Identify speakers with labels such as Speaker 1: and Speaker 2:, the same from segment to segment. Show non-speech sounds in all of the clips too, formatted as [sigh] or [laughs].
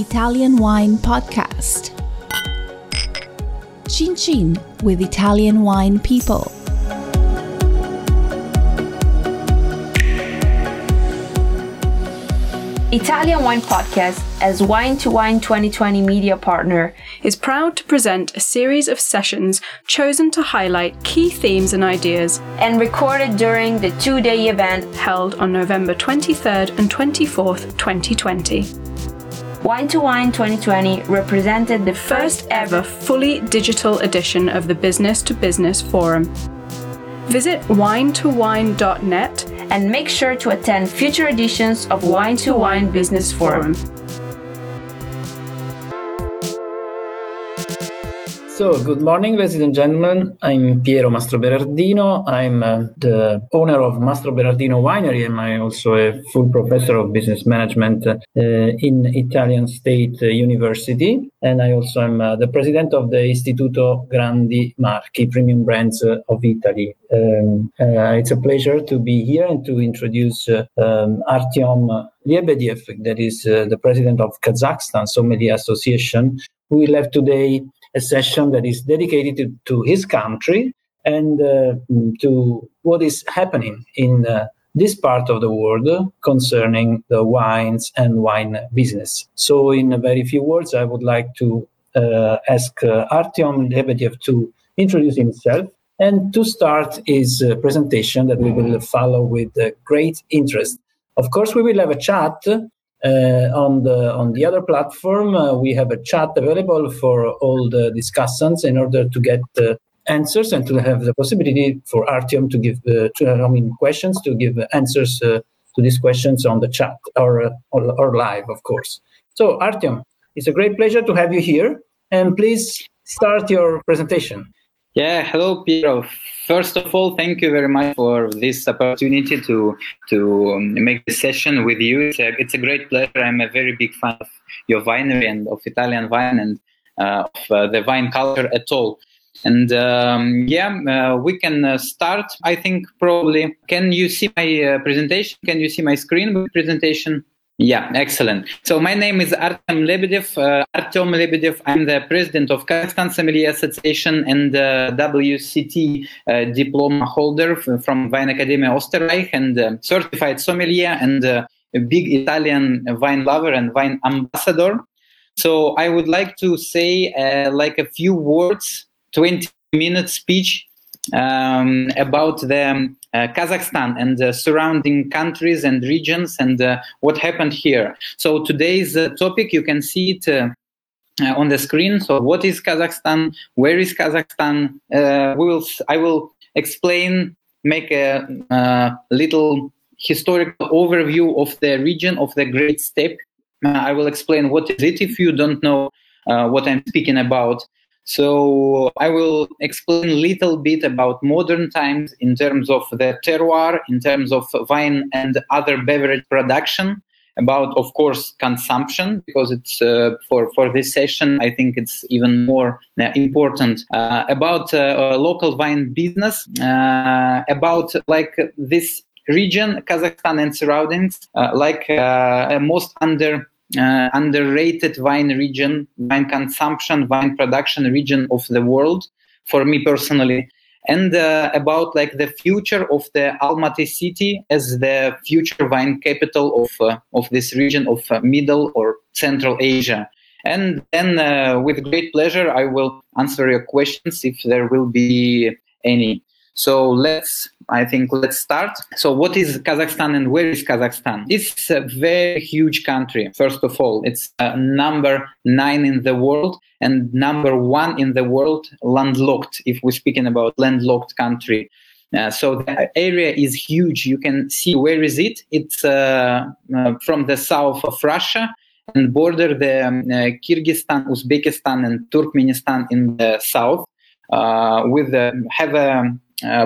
Speaker 1: Italian Wine Podcast. Chin Chin with Italian Wine People.
Speaker 2: Italian Wine Podcast, as wine2wine 2020 media partner,
Speaker 3: is proud to present a series of sessions chosen to highlight key themes and ideas
Speaker 2: and recorded during the two day event
Speaker 3: held on November 23rd and 24th, 2020.
Speaker 2: Wine to Wine 2020 represented the
Speaker 3: First ever fully digital edition of the Business to Business Forum. Visit wine2wine.net
Speaker 2: and make sure to attend future editions of wine2wine Business Forum.
Speaker 4: So, good morning, ladies and gentlemen. I'm Piero Mastroberardino. I'm uh, the owner of Mastroberardino Winery, and I'm also a full professor of business management uh, in Italian State University. And I also am uh, the president of the Istituto Grandi Marchi, Premium Brands uh, of Italy. Um, uh, it's a pleasure to be here and to introduce uh, um, Artyom that is the president of Kazakhstan Sommelier Association, we have today a session that is dedicated to, to his country and uh, to what is happening in uh, this part of the world concerning the wines and wine business. So, in a very few words, I would like to uh, ask uh, Artyom Lebedev to introduce himself and to start his uh, presentation that we will follow with uh, great interest. Of course, we will have a chat on the on the other platform, uh, we have a chat available for all the discussants in order to get uh, answers and to have the possibility for Artyom to give uh, to, I mean questions to give answers uh, to these questions on the chat or, uh, or, or live, of course. So Artyom, it's a great pleasure to have you here, and please start your presentation.
Speaker 5: Yeah, hello, Piero. First of all, thank you very much for this opportunity to to um, make the session with you. It's a, it's a great pleasure. I'm a very big fan of your winery and of Italian wine and uh, of uh, the wine culture at all. And um, yeah, uh, we can uh, start. I think probably. Can you see my uh, presentation? Can you see my screen presentation? Yeah, excellent. So my name is Artem Lebedev. Uh, Artem Lebedev. I'm the president of Kazakhstan Sommelier Association and uh, WSET uh, diploma holder from Wine Academy Österreich and uh, certified sommelier and uh, a big Italian wine lover and wine ambassador. So I would like to say uh, like a few words, 20 minute speech um, about the uh, Kazakhstan and the surrounding countries and regions and uh, what happened here. So today's uh, topic, you can see it uh, uh, on the screen. So what is Kazakhstan? Where is Kazakhstan? Uh, we will. I will explain, make a little historical overview of the region of the Great Steppe. I will explain what is it if you don't know what I'm speaking about. So I will explain a little bit about modern times in terms of the terroir, in terms of wine and other beverage production, about of course consumption because it's uh, for for this session I think it's even more uh, important uh, about uh, local wine business, uh, about like this region, Kazakhstan and surroundings, uh, like most under uh, underrated wine region, wine consumption, wine production region of the world for me personally. And uh, about like the future of the Almaty city as the future wine capital of uh, of this region of uh, Middle or Central Asia. And then, uh, with great pleasure, I will answer your questions if there will be any. So let's, I think, let's start. So, what is Kazakhstan and where is Kazakhstan? It's a very huge country. First of all, it's uh, number nine in the world and number one in the world landlocked. If we're speaking about landlocked country. Uh, so the area is huge. You can see where is it? It's uh, uh, from the south of Russia and border the um, uh, Kyrgyzstan, Uzbekistan, and Turkmenistan in the south. Uh, with the, have a uh,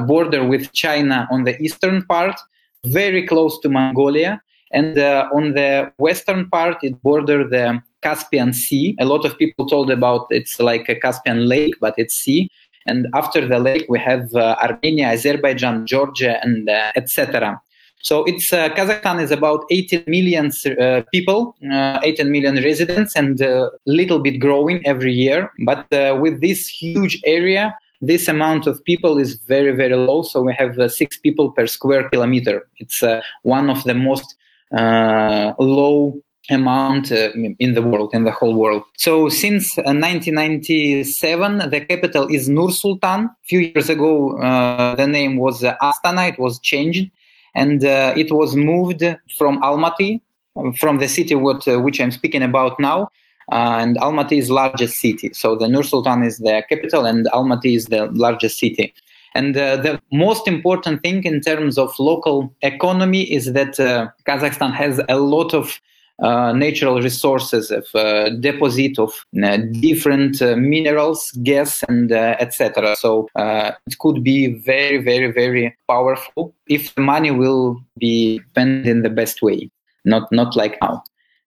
Speaker 5: border with China on the eastern part, very close to Mongolia. And uh, on the western part, it borders the Caspian Sea. A lot of people told about it's like a Caspian Lake, but it's sea. And after the lake, we have uh, Armenia, Azerbaijan, Georgia, and uh, etc. So it's uh, Kazakhstan is about 18 million uh, people, uh, 18 million residents, and a little bit growing every year. But uh, with this huge area, this amount of people is very very low. So we have uh, six people per square kilometer. It's uh, one of the most low amount uh, in the world, in the whole world. So since uh, 1997, the capital is Nur Sultan. A few years ago, uh, the name was Astana. It was changed, and it was moved from Almaty, from the city what, which I'm speaking about now. And Almaty is largest city. So the Nur Sultan is the capital, and Almaty is the largest city. And uh, the most important thing in terms of local economy is that uh, Kazakhstan has a lot of uh, natural resources of uh, deposit of uh, different uh, minerals, gas, and etc. So it could be very, very, very powerful if money will be spent in the best way, not not like now.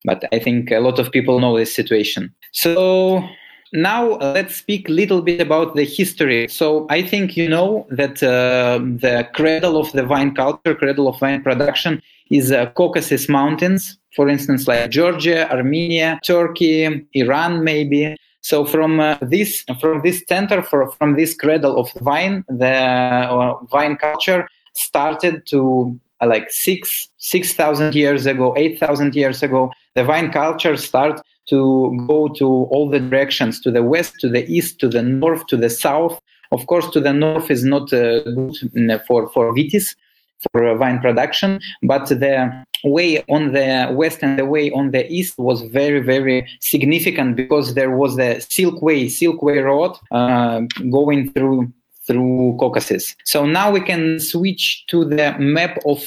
Speaker 5: But I think a lot of people know this situation. So now let's speak a little bit about the history. So I think you know that the cradle of the wine culture, cradle of wine production, is Caucasus Mountains for instance, like Georgia, Armenia, Turkey, Iran, maybe. So from uh, this from this center, for, from this cradle of wine, the uh, wine culture started to uh, like six six thousand years ago, eight thousand years ago. The wine culture started to go to all the directions, to the west, to the east, to the north, to the south. Of course, to the north is not uh, good mm, for for vitis, for wine production, but the way on the west and the way on the east was very very significant because there was the silk way silk way road uh, going through through caucasus so now we can switch to the map of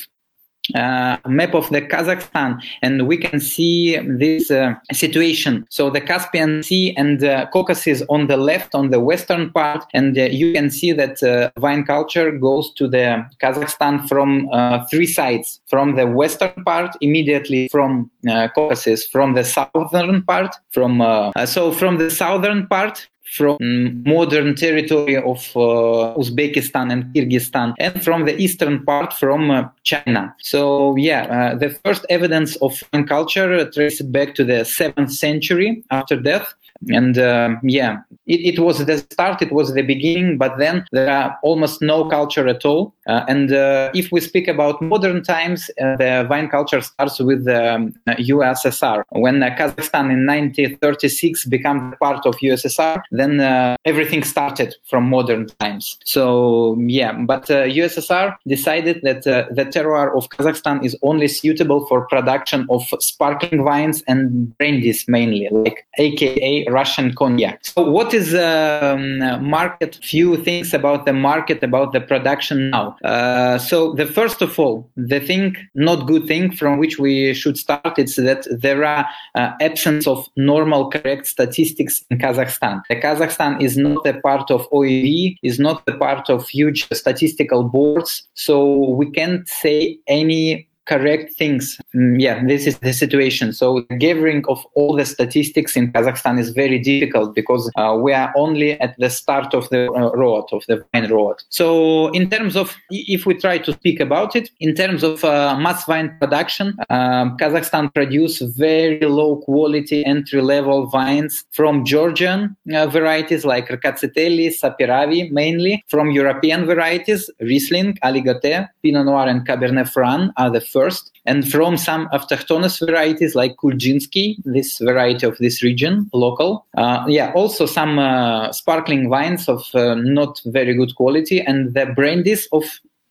Speaker 5: uh, map of the Kazakhstan, and we can see this uh, situation. So the Caspian Sea and uh, Caucasus on the left, on the western part, and uh, you can see that uh, vine culture goes to the Kazakhstan from uh, three sides: from the western part, immediately from Caucasus, from the southern part, from so from the southern part from modern territory of uh, Uzbekistan and Kyrgyzstan, and from the eastern part from uh, China. So, yeah, uh, the first evidence of culture traced back to the seventh century after death and uh, yeah it, it, was the start it was the beginning but then there are almost no culture at all. Uh, and uh, if we speak about modern times uh, the wine culture starts with the um, ussr when uh, kazakhstan in 1936 became part of ussr then uh, everything started from modern times. So yeah but ussr decided that the terroir of kazakhstan is only suitable for production of sparkling wines and brandies mainly like aka Russian cognac. So, what is the um, market? Few things about the market, about the production now. Uh, so, the first of all, the thing, not good thing, from which we should start, is that there are uh, absence of normal, correct statistics in Kazakhstan. The Kazakhstan is not a part of OIV, is not a part of huge statistical boards, so we can't say any correct things. Mm, yeah, this is the situation. So gathering of all the statistics in Kazakhstan is very difficult because uh, we are only at the start of the uh, road, of the wine road. So in terms of, if we try to speak about it, in terms of uh, mass wine production, um, Kazakhstan produces very low quality entry level wines from Georgian uh, varieties like Rkatsiteli, Saperavi mainly, from European varieties, Riesling, Aligoté, Pinot Noir and Cabernet Franc are the first first, and from some autochthonous varieties like Kuljinsky, this variety of this region, local. Uh, yeah, also some uh, sparkling wines of uh, not very good quality, and the brandies of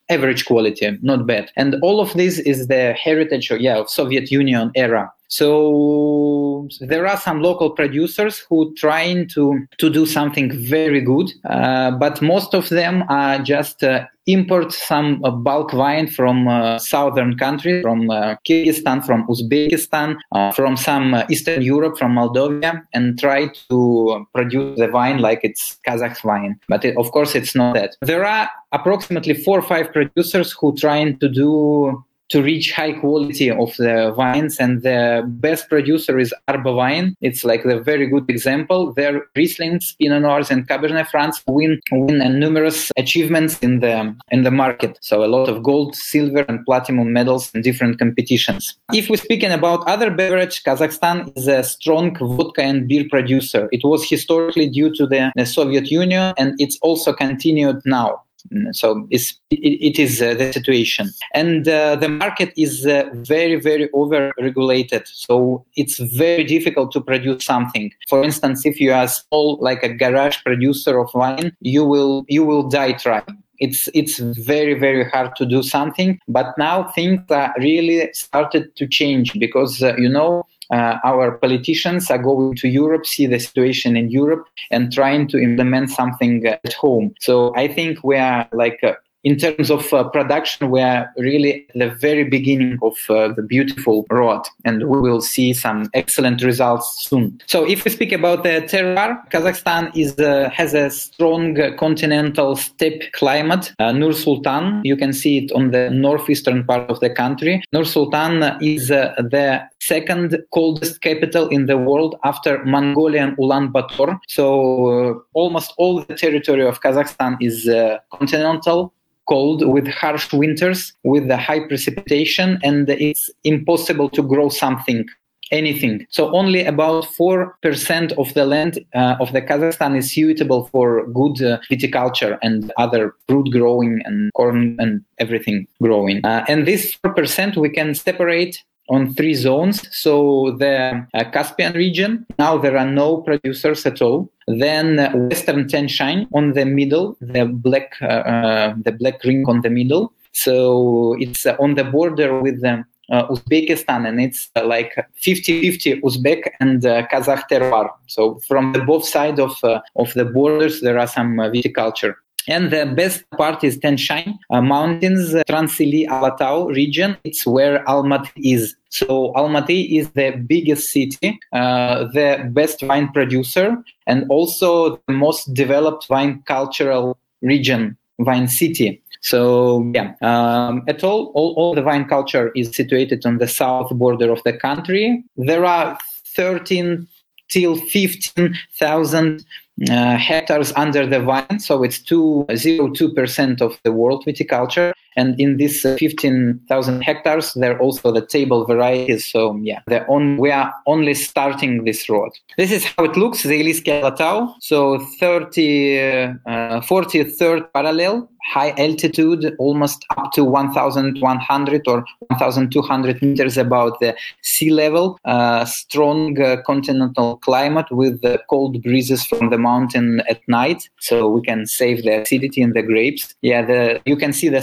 Speaker 5: average quality, not bad. And all of this is the heritage of, yeah, of Soviet Union era. So there are some local producers who trying to to do something very good, uh, but most of them are just uh, import some uh, bulk wine from uh, southern countries, from uh, Kyrgyzstan, from Uzbekistan, uh, from some Eastern Europe, from Moldova, and try to produce the wine like it's Kazakh wine. But it, of course, it's not that. There are approximately four or five producers who trying to do to reach high quality of the wines. And the best producer is Arba Wine. It's like the very good example. Their Rieslings, Pinot Noirs, and Cabernet Franc win win and numerous achievements in the in the market. So a lot of gold, silver, and platinum medals in different competitions. If we're speaking about other beverage, Kazakhstan is a strong vodka and beer producer. It was historically due to the, the Soviet Union, and it's also continued now. So it's, it, it is uh, the situation. And uh, the market is uh, very very over regulated so it's very difficult to produce something. For instance if you are small like a garage producer of wine you will you will die trying. It's it's very very hard to do something. But now things are really started to change because uh, you know uh, our politicians are going to Europe, see the situation in Europe, and trying to implement something at home. So I think we are like uh, in terms of uh, production, we are really at the very beginning of uh, the beautiful road, and we will see some excellent results soon. So, if we speak about the terroir, Kazakhstan is uh, has a strong continental steppe climate. Uh, Nur Sultan, you can see it on the northeastern part of the country. Nur Sultan is uh, the second coldest capital in the world after Mongolian Ulaanbaatar. So, uh, almost all the territory of Kazakhstan is continental cold with harsh winters, with the high precipitation, and it's impossible to grow something anything. So only about 4% of the land uh, of the Kazakhstan is suitable for good uh, viticulture and other fruit growing and corn and everything growing. Uh, and this 4% we can separate on three zones. So the uh, Caspian region, now there are no producers at all. Then uh, Western Tian Shan on the middle, the black, uh, uh the black ring on the middle. So it's uh, on the border with the uh, Uzbekistan, and it's like 50-50 Uzbek and Kazakh terroir. So from the both sides of of the borders, there are some viticulture. And the best part is Tian uh, Mountains, uh, Transili Alatau region. It's where Almaty is. So Almaty is the biggest city, uh, the best wine producer, and also the most developed wine cultural region, wine city. So yeah, um, at all, all, all the wine culture is situated on the south border of the country. There are 13 till 15,000 uh, Uh, hectares under the vine, so it's 2.02% of the world viticulture. And in these uh, 15,000 hectares, there are also the table varieties. So yeah, on, we are only starting this road. This is how it looks, the Iliske Alatau. So 30, uh, 43rd parallel high altitude, almost up to 1,100 or 1,200 meters above the sea level. Uh, strong uh, continental climate with the cold breezes from the mountain at night, so we can save the acidity in the grapes. Yeah, the, you can see the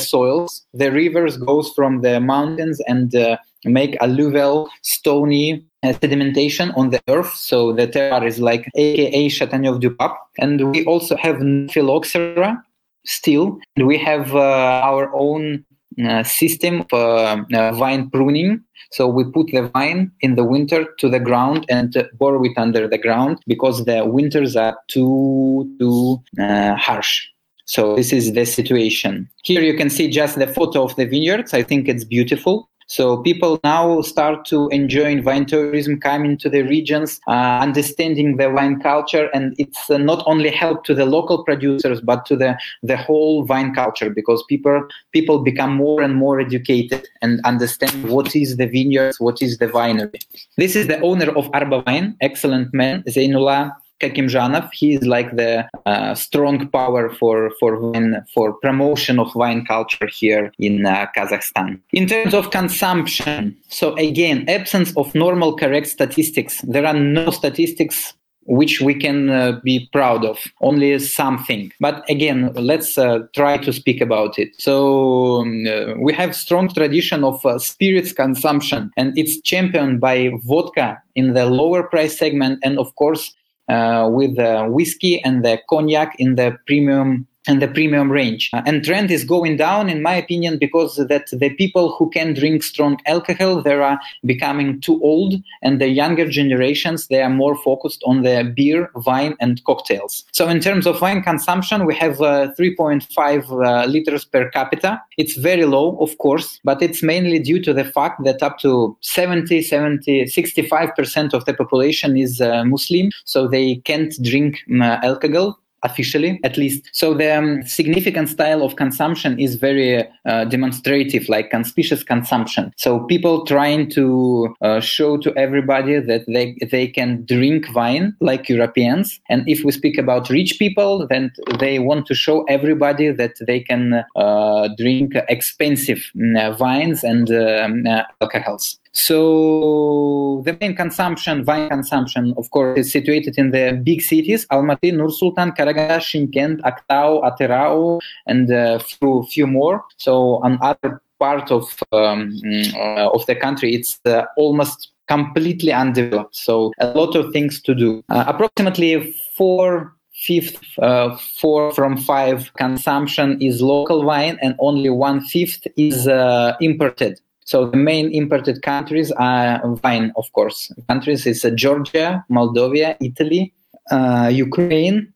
Speaker 5: The rivers goes from the mountains and uh, make alluvial, stony uh, sedimentation on the earth. So the terroir is like AKA Chateauneuf du Pape. And we also have phylloxera, still. We have uh, our own uh, system of uh, uh, vine pruning. So we put the vine in the winter to the ground and burrow it under the ground because the winters are too too uh, harsh. So this is the situation. Here you can see just the photo of the vineyards. I think it's beautiful. So people now start to enjoy wine tourism, coming to the regions, uh, understanding the wine culture, and it's uh, not only help to the local producers but to the the whole wine culture because people people become more and more educated and understand what is the vineyards, what is the winery. This is the owner of Arba Wine, excellent man, Zainullah Kakimzhanov. He is like the uh, strong power for for wine, for promotion of wine culture here in uh, Kazakhstan. In terms of consumption, so again, absence of normal correct statistics. There are no statistics which we can uh, be proud of only something but again let's uh, try to speak about it so um, uh, we have strong tradition of uh, spirits consumption and it's championed by vodka in the lower price segment and of course Uh, with the whiskey and the cognac in the premium and the premium range. Uh, and trend is going down, in my opinion, because that the people who can drink strong alcohol, they are becoming too old, and the younger generations, they are more focused on the beer, wine, and cocktails. So in terms of wine consumption, we have uh, 3.5 uh, liters per capita. It's very low, of course, but it's mainly due to the fact that up to 70, 70, 65% of the population is uh, Muslim, so they can't drink um, alcohol officially at least. So the um, significant style of consumption is very uh, demonstrative like conspicuous consumption. So people trying to uh, show to everybody that they they can drink wine like europeans. And if we speak about rich people then they want to show everybody that they can uh, drink expensive mm, wines and um, uh, alcohols so the main consumption, wine consumption, of course, is situated in the big cities: Almaty, Nur-Sultan, Karaganda, Shymkent, Aktau, Atyrau, and a few few more. So on other part of um, uh, of the country, it's uh, almost completely undeveloped. So a lot of things to do. Uh, approximately four fifth, uh, four from five consumption is local wine, and only one fifth is uh, imported. So the main imported countries are wine, of course. Countries is uh, Georgia, Moldova, Italy, uh, Ukraine,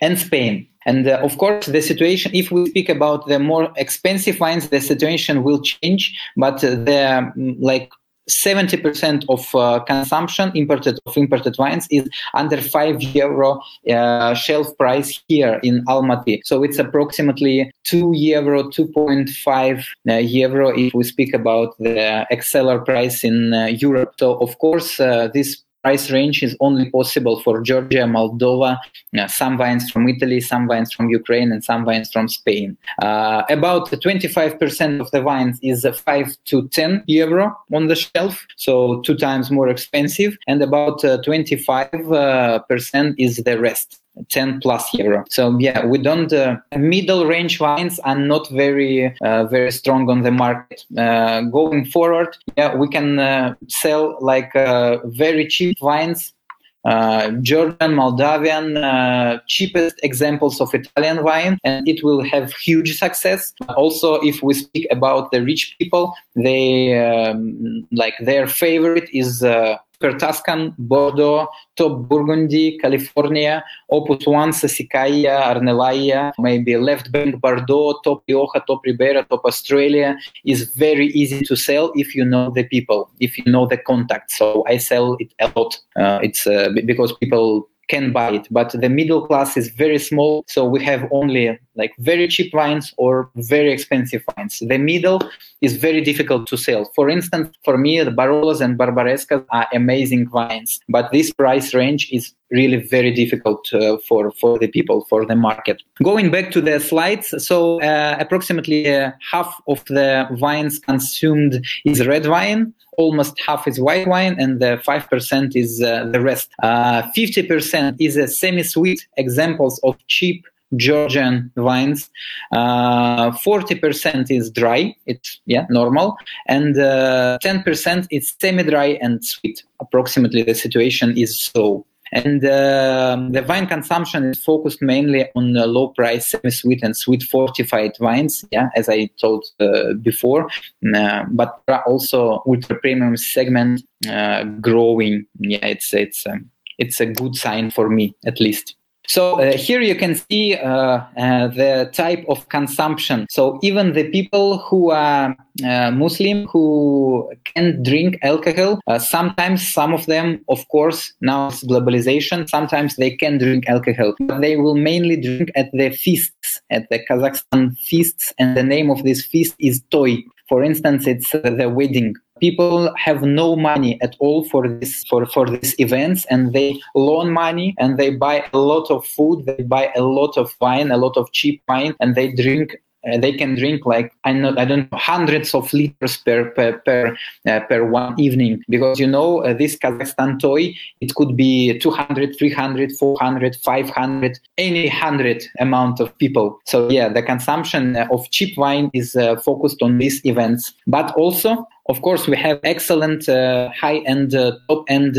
Speaker 5: and Spain. And uh, of course, the situation, if we speak about the more expensive wines, the situation will change. But the mm, like 70% of uh, consumption imported of imported wines is under 5 euro uh, shelf price here in Almaty. So it's approximately 2 euro, 2.5 uh, euro if we speak about the ex cellar price in uh, Europe. So of course, uh, this price range is only possible for Georgia, Moldova, uh, some wines from Italy, some wines from Ukraine, and some wines from Spain. Uh, about 25% of the wines is 5 to 10 euro on the shelf, so two times more expensive, and about 25% uh, is the rest. 10 plus euro. So yeah, we don't. Uh, middle range wines are not very uh, very strong on the market. Uh, going forward, yeah, we can uh, sell like uh, very cheap wines. Uh, Georgian, Moldavian, cheapest examples of Italian wine, and it will have huge success. Also, if we speak about the rich people, they um, like their favorite is per Bordeaux, Top Burgundy, California, Opus One, Sassicaia, Ornellaia, maybe Left Bank Bordeaux, Top Rioja, Top Ribera, Top Australia is very easy to sell if you know the people, if you know the contact. So I sell it a lot. Uh, it's uh, because people can buy it but the middle class is very small so we have only like very cheap wines or very expensive wines the middle is very difficult to sell. For instance for me the barolos and barbarescos are amazing wines but this price range is really very difficult uh, for for the people for the market. Going back to the slides so uh, approximately uh, half of the wines consumed is red wine almost half is white wine and the 5% is uh, the rest. Uh, 50% is a semi-sweet examples of cheap Georgian wines. Uh, 40% is dry, it's yeah normal, and uh, 10% is semi-dry and sweet. Approximately, the situation is so. And uh, the wine consumption is focused mainly on low price, semi sweet and sweet fortified wines, yeah, as I told uh, before. Uh, but also ultra premium segment uh, growing. Yeah, it's, it's, um, it's a good sign for me, at least. So uh, here you can see uh, uh, the type of consumption. So even the people who are uh, Muslim who can drink alcohol, uh, sometimes some of them, of course, now it's globalization, sometimes they can drink alcohol, but they will mainly drink at the feasts, at the Kazakhstan feasts, and the name of this feast is Toy. For instance, it's uh, the wedding people have no money at all for this for for these events and they loan money and they buy a lot of food they buy a lot of wine a lot of cheap wine and they drink uh, they can drink like I I don't know hundreds of liters per per per, uh, per one evening. Because you know uh, this Kazakhstan toy it could be 200 300 400 500 any hundred amount of people. So yeah the consumption of cheap wine is uh, focused on these events. But also of course we have excellent uh, high end uh, top end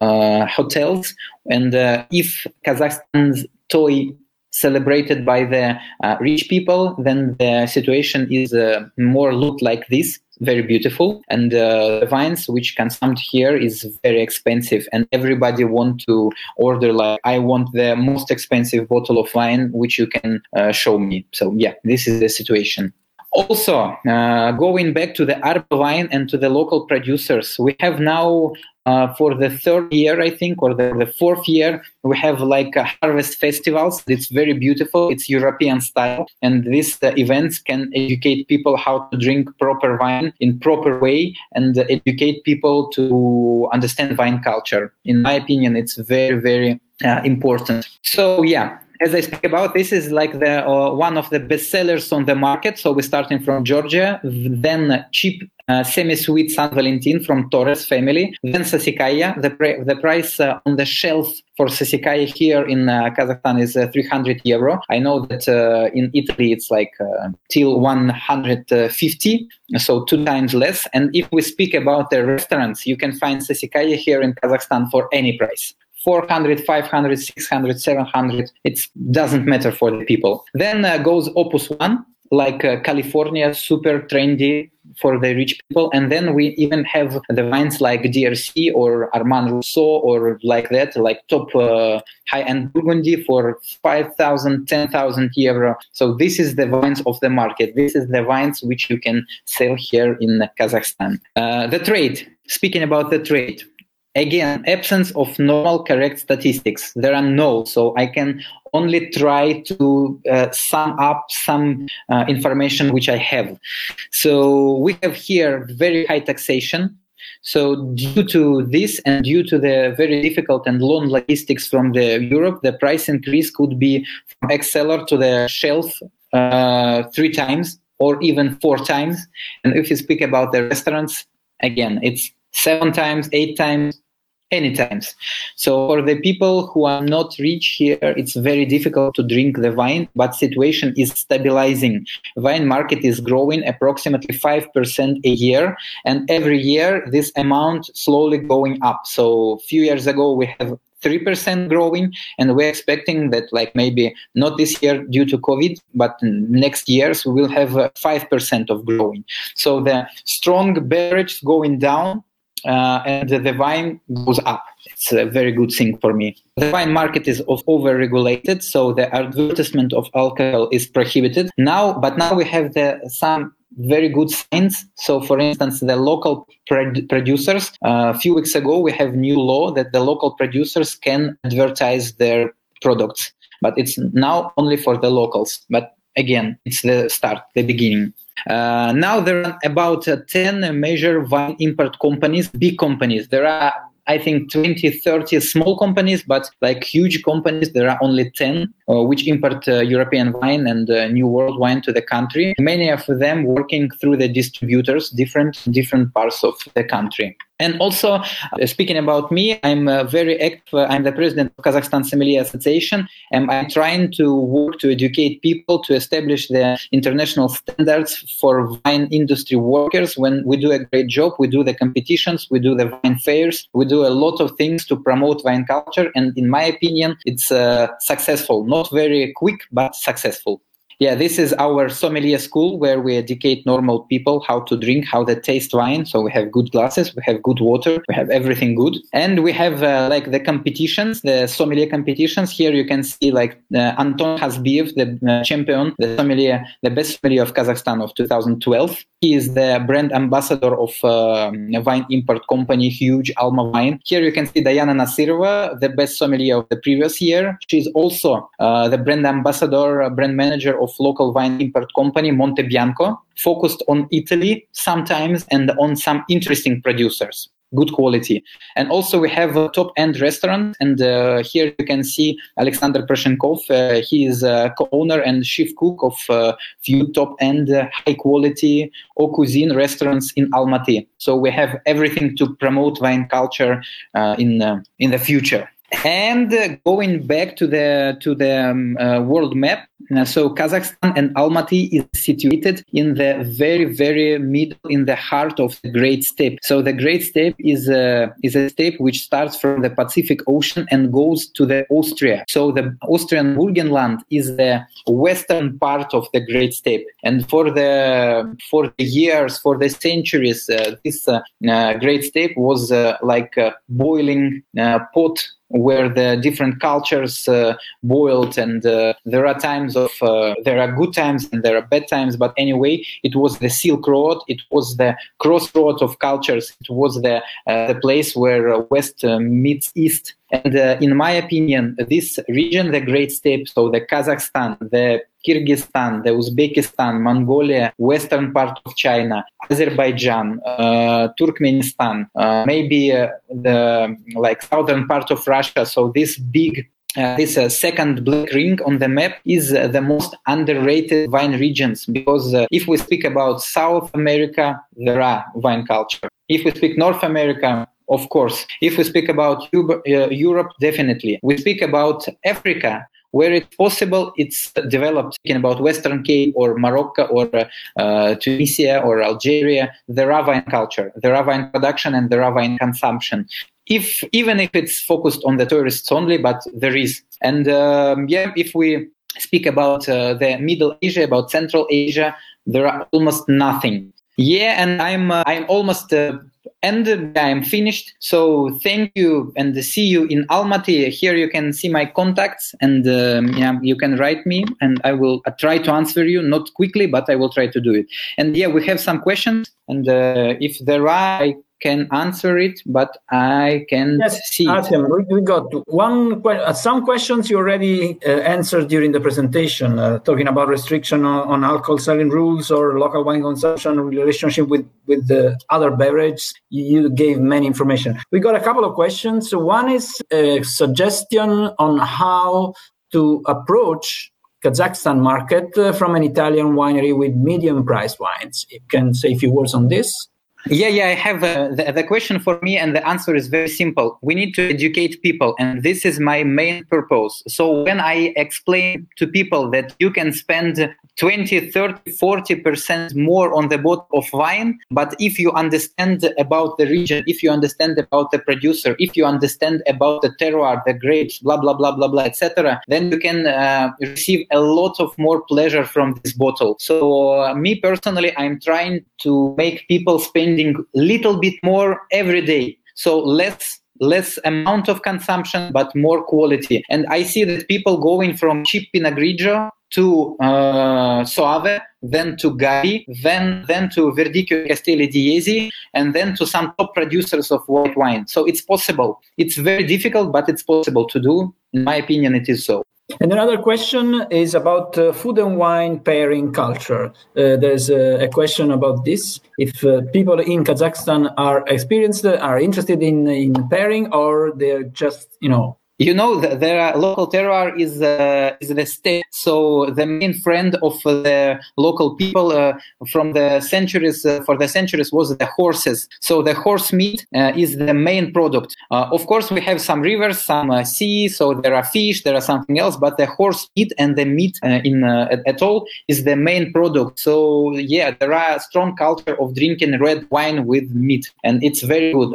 Speaker 5: hotels. And if Kazakhstan's toy celebrated by the uh, rich people, then the situation is uh, more looked like this. Very beautiful. And uh, the wines which consumed here is very expensive. And everybody want to order like i want the most expensive bottle of wine which you can uh, show me. So yeah this is the situation also, uh, going back to the Arba wine and to the local producers, we have now uh, for the third year, I think, or the, the fourth year, we have like harvest festivals. It's very beautiful. It's European style, and these uh, events can educate people how to drink proper wine in proper way and educate people to understand wine culture. In my opinion, it's very very uh, important. So yeah, as I speak about, this is like the uh, one of the best sellers on the market. So we're starting from Georgia, then cheap uh, semi-sweet San Valentin from Torres family, then Sassicaia. The, pr- the price uh, on the shelf for Sassicaia here in uh, Kazakhstan is uh, 300 euro. I know that uh, in Italy it's like till 150, so two times less. And if we speak about the restaurants, you can find Sassicaia here in Kazakhstan for any price. 400, 500, 600, 700. It doesn't matter for the people. Then uh, goes Opus One, like uh, California, super trendy for the rich people. And then we even have the wines like DRC or Armand Rousseau or like that, like top uh, high-end Burgundy for 5,000, 10,000 euro. So this is the wines of the market. This is the wines which you can sell here in Kazakhstan. Uh, the trade. Speaking about the trade, again absence of normal correct statistics. There are no so i can only try to uh, sum up some uh, information which i have. So we have here very high taxation. So due to this and due to the very difficult and long logistics from the europe the price increase could be from ex cellar to the shelf uh, three times or even four times. And if you speak about the restaurants again it's seven times eight times anytime. So for the people who are not rich here, it's very difficult to drink the wine, but situation is stabilizing. Wine market is growing approximately 5% a year. And every year this amount slowly going up. So few years ago, we have 3% growing and we're expecting that like maybe not this year due to covid but next years we will have uh, 5% of growing so the strong beverage going down uh, and the wine goes up. It's a very good thing for me. The wine market is over-regulated, so the advertisement of alcohol is prohibited now. But now we have the some very good signs. So, for instance, the local producers. Uh, a few weeks ago, we have new law that the local producers can advertise their products, but it's now only for the locals. But again, it's the start, the beginning. Uh, now there are about uh, 10 major wine import companies, big companies. There are I think 20, 30 small companies, but like huge companies, there are only 10 uh, which import uh, European wine and uh, New World wine to the country. Many of them working through the distributors, different different parts of the country. And also, uh, speaking about me, I'm uh, very active. Uh, I'm the president of Kazakhstan Sommelier Association, and I'm trying to work to educate people to establish the international standards for wine industry workers. When we do a great job, we do the competitions, we do the wine fairs, we do a lot of things to promote wine culture. And in my opinion, it's uh, successful. Not very quick, but successful. Yeah, this is our sommelier school where we educate normal people how to drink, how to taste wine. So we have good glasses, we have good water, we have everything good. And we have uh, like the competitions, the sommelier competitions. Here you can see like uh, Anton Hasbiev, the uh, champion, the sommelier, the best sommelier of Kazakhstan of 2012. He is the brand ambassador of a wine import company, huge Alma Wine. Here you can see Diana Nasirova, the best sommelier of the previous year. She's also uh, the brand ambassador, uh, brand manager of local wine import company Monte Bianco, focused on Italy sometimes and on some interesting producers good quality. And also we have a top-end restaurant, and uh, here you can see Alexander Proshenkov. Uh, he is a co-owner and chief cook of uh, few top-end, uh, high-quality haute cuisine restaurants in Almaty. So we have everything to promote wine culture uh, in uh, in the future. And uh, going back to the to the um, uh, world map, uh, so Kazakhstan and Almaty is situated in the very very middle, in the heart of the Great Steppe. So the Great Steppe is a is a steppe which starts from the Pacific Ocean and goes to the Austria. So the Austrian Burgenland is the western part of the Great Steppe, and for the for the years, for the centuries, uh, this uh, uh, Great Steppe was like a boiling pot where the different cultures uh, boiled and uh, there are times of uh, there are good times and there are bad times but anyway it was the silk road it was the crossroad of cultures it was the uh, the place where west uh, meets east and uh, in my opinion this region the great steppe so the kazakhstan the Kyrgyzstan, the Uzbekistan, Mongolia, western part of China, Azerbaijan, uh, Turkmenistan, uh, maybe uh, the like southern part of Russia. So this big uh, this uh, second black ring on the map is uh, the most underrated wine regions because uh, if we speak about South America, there are wine culture. If we speak North America, of course. If we speak about Europe, definitely. We speak about Africa where it's possible, it's developed. Speaking about Western Cape or Morocco or uh, Tunisia or Algeria, the wine culture, the wine production, and the wine consumption. If even if it's focused on the tourists only, but there is. And um, yeah, if we speak about uh, the Middle Asia, about Central Asia, there are almost nothing. Yeah, and I'm uh, I'm almost uh, and I'm finished. So thank you and see you in Almaty. Here you can see my contacts and um, yeah, you can write me and I will try to answer you, not quickly, but I will try to do it. And yeah, we have some questions and uh, if there are, I can answer it, but I can
Speaker 4: yes,
Speaker 5: see.
Speaker 4: Artem, we got one. Uh, some questions you already uh, answered during the presentation, uh, talking about restriction on, on, alcohol selling rules or local wine consumption relationship with with the other beverage. You gave many information. We got a couple of questions. One is a suggestion on how to approach Kazakhstan market uh, from an Italian winery with medium price wines. You can say a few words on this.
Speaker 5: Yeah, yeah, I have uh, the, the question for me, and the answer is very simple. We need to educate people, and this is my main purpose. So, when I explain to people that you can spend 20, 30, 40% more on the bottle of wine, but if you understand about the region, if you understand about the producer, if you understand about the terroir, the grapes, blah, blah, blah, blah, blah, etc., then you can uh, receive a lot of more pleasure from this bottle. So, uh, me personally, I'm trying to make people spend spending little bit more every day. So less less amount of consumption but more quality. And i see that people going from cheap pinot to uh, soave then to Gavi, then then to verdicchio castelli di and then to some top producers of white wine. So it's possible. It's very difficult but it's possible to do. In my opinion it is so
Speaker 4: and another question is about uh, food and wine pairing culture. Uh, there's a, question about this. If uh, people in Kazakhstan are experienced, are interested in, in pairing, or they're just, you know,
Speaker 5: you know, the, the local terroir is uh, is the state, So the main friend of the local people uh, from the centuries uh, for the centuries was the horses. So the horse meat uh, is the main product. Uh, of course, we have some rivers, some uh, sea. So there are fish, there are something else, but the horse meat and the meat in at, at, all is the main product. So yeah, there are strong culture of drinking red wine with meat, and it's very good.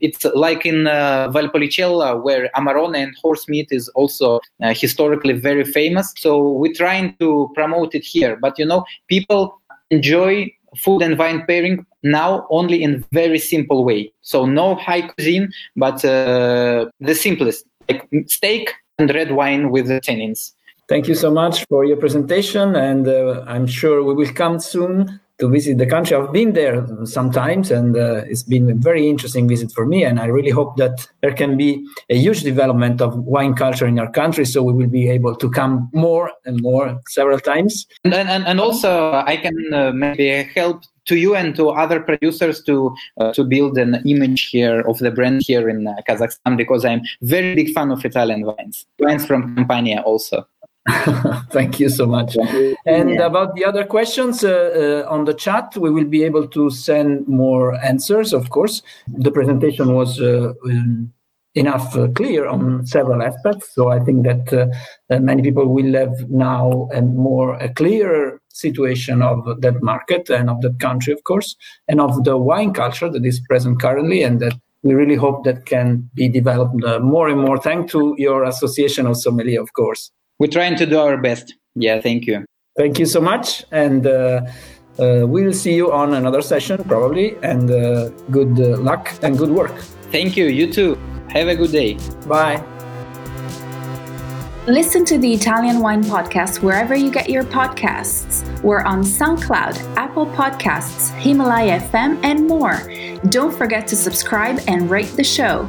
Speaker 5: it's like in Valpolicella where Amarone and horse meat is also uh, historically very famous. So we're trying to promote it here. But you know, people enjoy food and wine pairing now only in very simple way. So no high cuisine, but uh, the simplest, like steak and red wine with the tannins.
Speaker 4: Thank you so much for your presentation, and uh, I'm sure we will come soon to visit the country. I've been there sometimes, and uh, it's been a very interesting visit for me. And I really hope that there can be a huge development of wine culture in our country, so we will be able to come more and more several times.
Speaker 5: And and, and also, I can uh, maybe help to you and to other producers to uh, to build an image here of the brand here in uh, Kazakhstan because I'm very big fan of Italian wines, wines from Campania also. [laughs]
Speaker 4: Thank you so much. And yeah. about the other questions uh, uh, on the chat, we will be able to send more answers, of course. The presentation was uh, um, enough uh, clear on several aspects. So I think that uh, uh, many people will have now a more a clearer situation of that market and of that country, of course, and of the wine culture that is present currently, and that we really hope that can be developed uh, more and more. Thanks to your association of sommelier, of course.
Speaker 5: We're trying to do our best. Yeah, thank you.
Speaker 4: Thank you so much, and. Uh, uh, we'll see you on another session probably and uh, good uh, luck and good work
Speaker 5: thank you you too have a good day.
Speaker 4: Bye.
Speaker 1: Listen to the Italian Wine Podcast wherever you get your podcasts. We're on SoundCloud, Apple Podcasts, Himalaya FM, and more. Don't forget to subscribe and rate the show.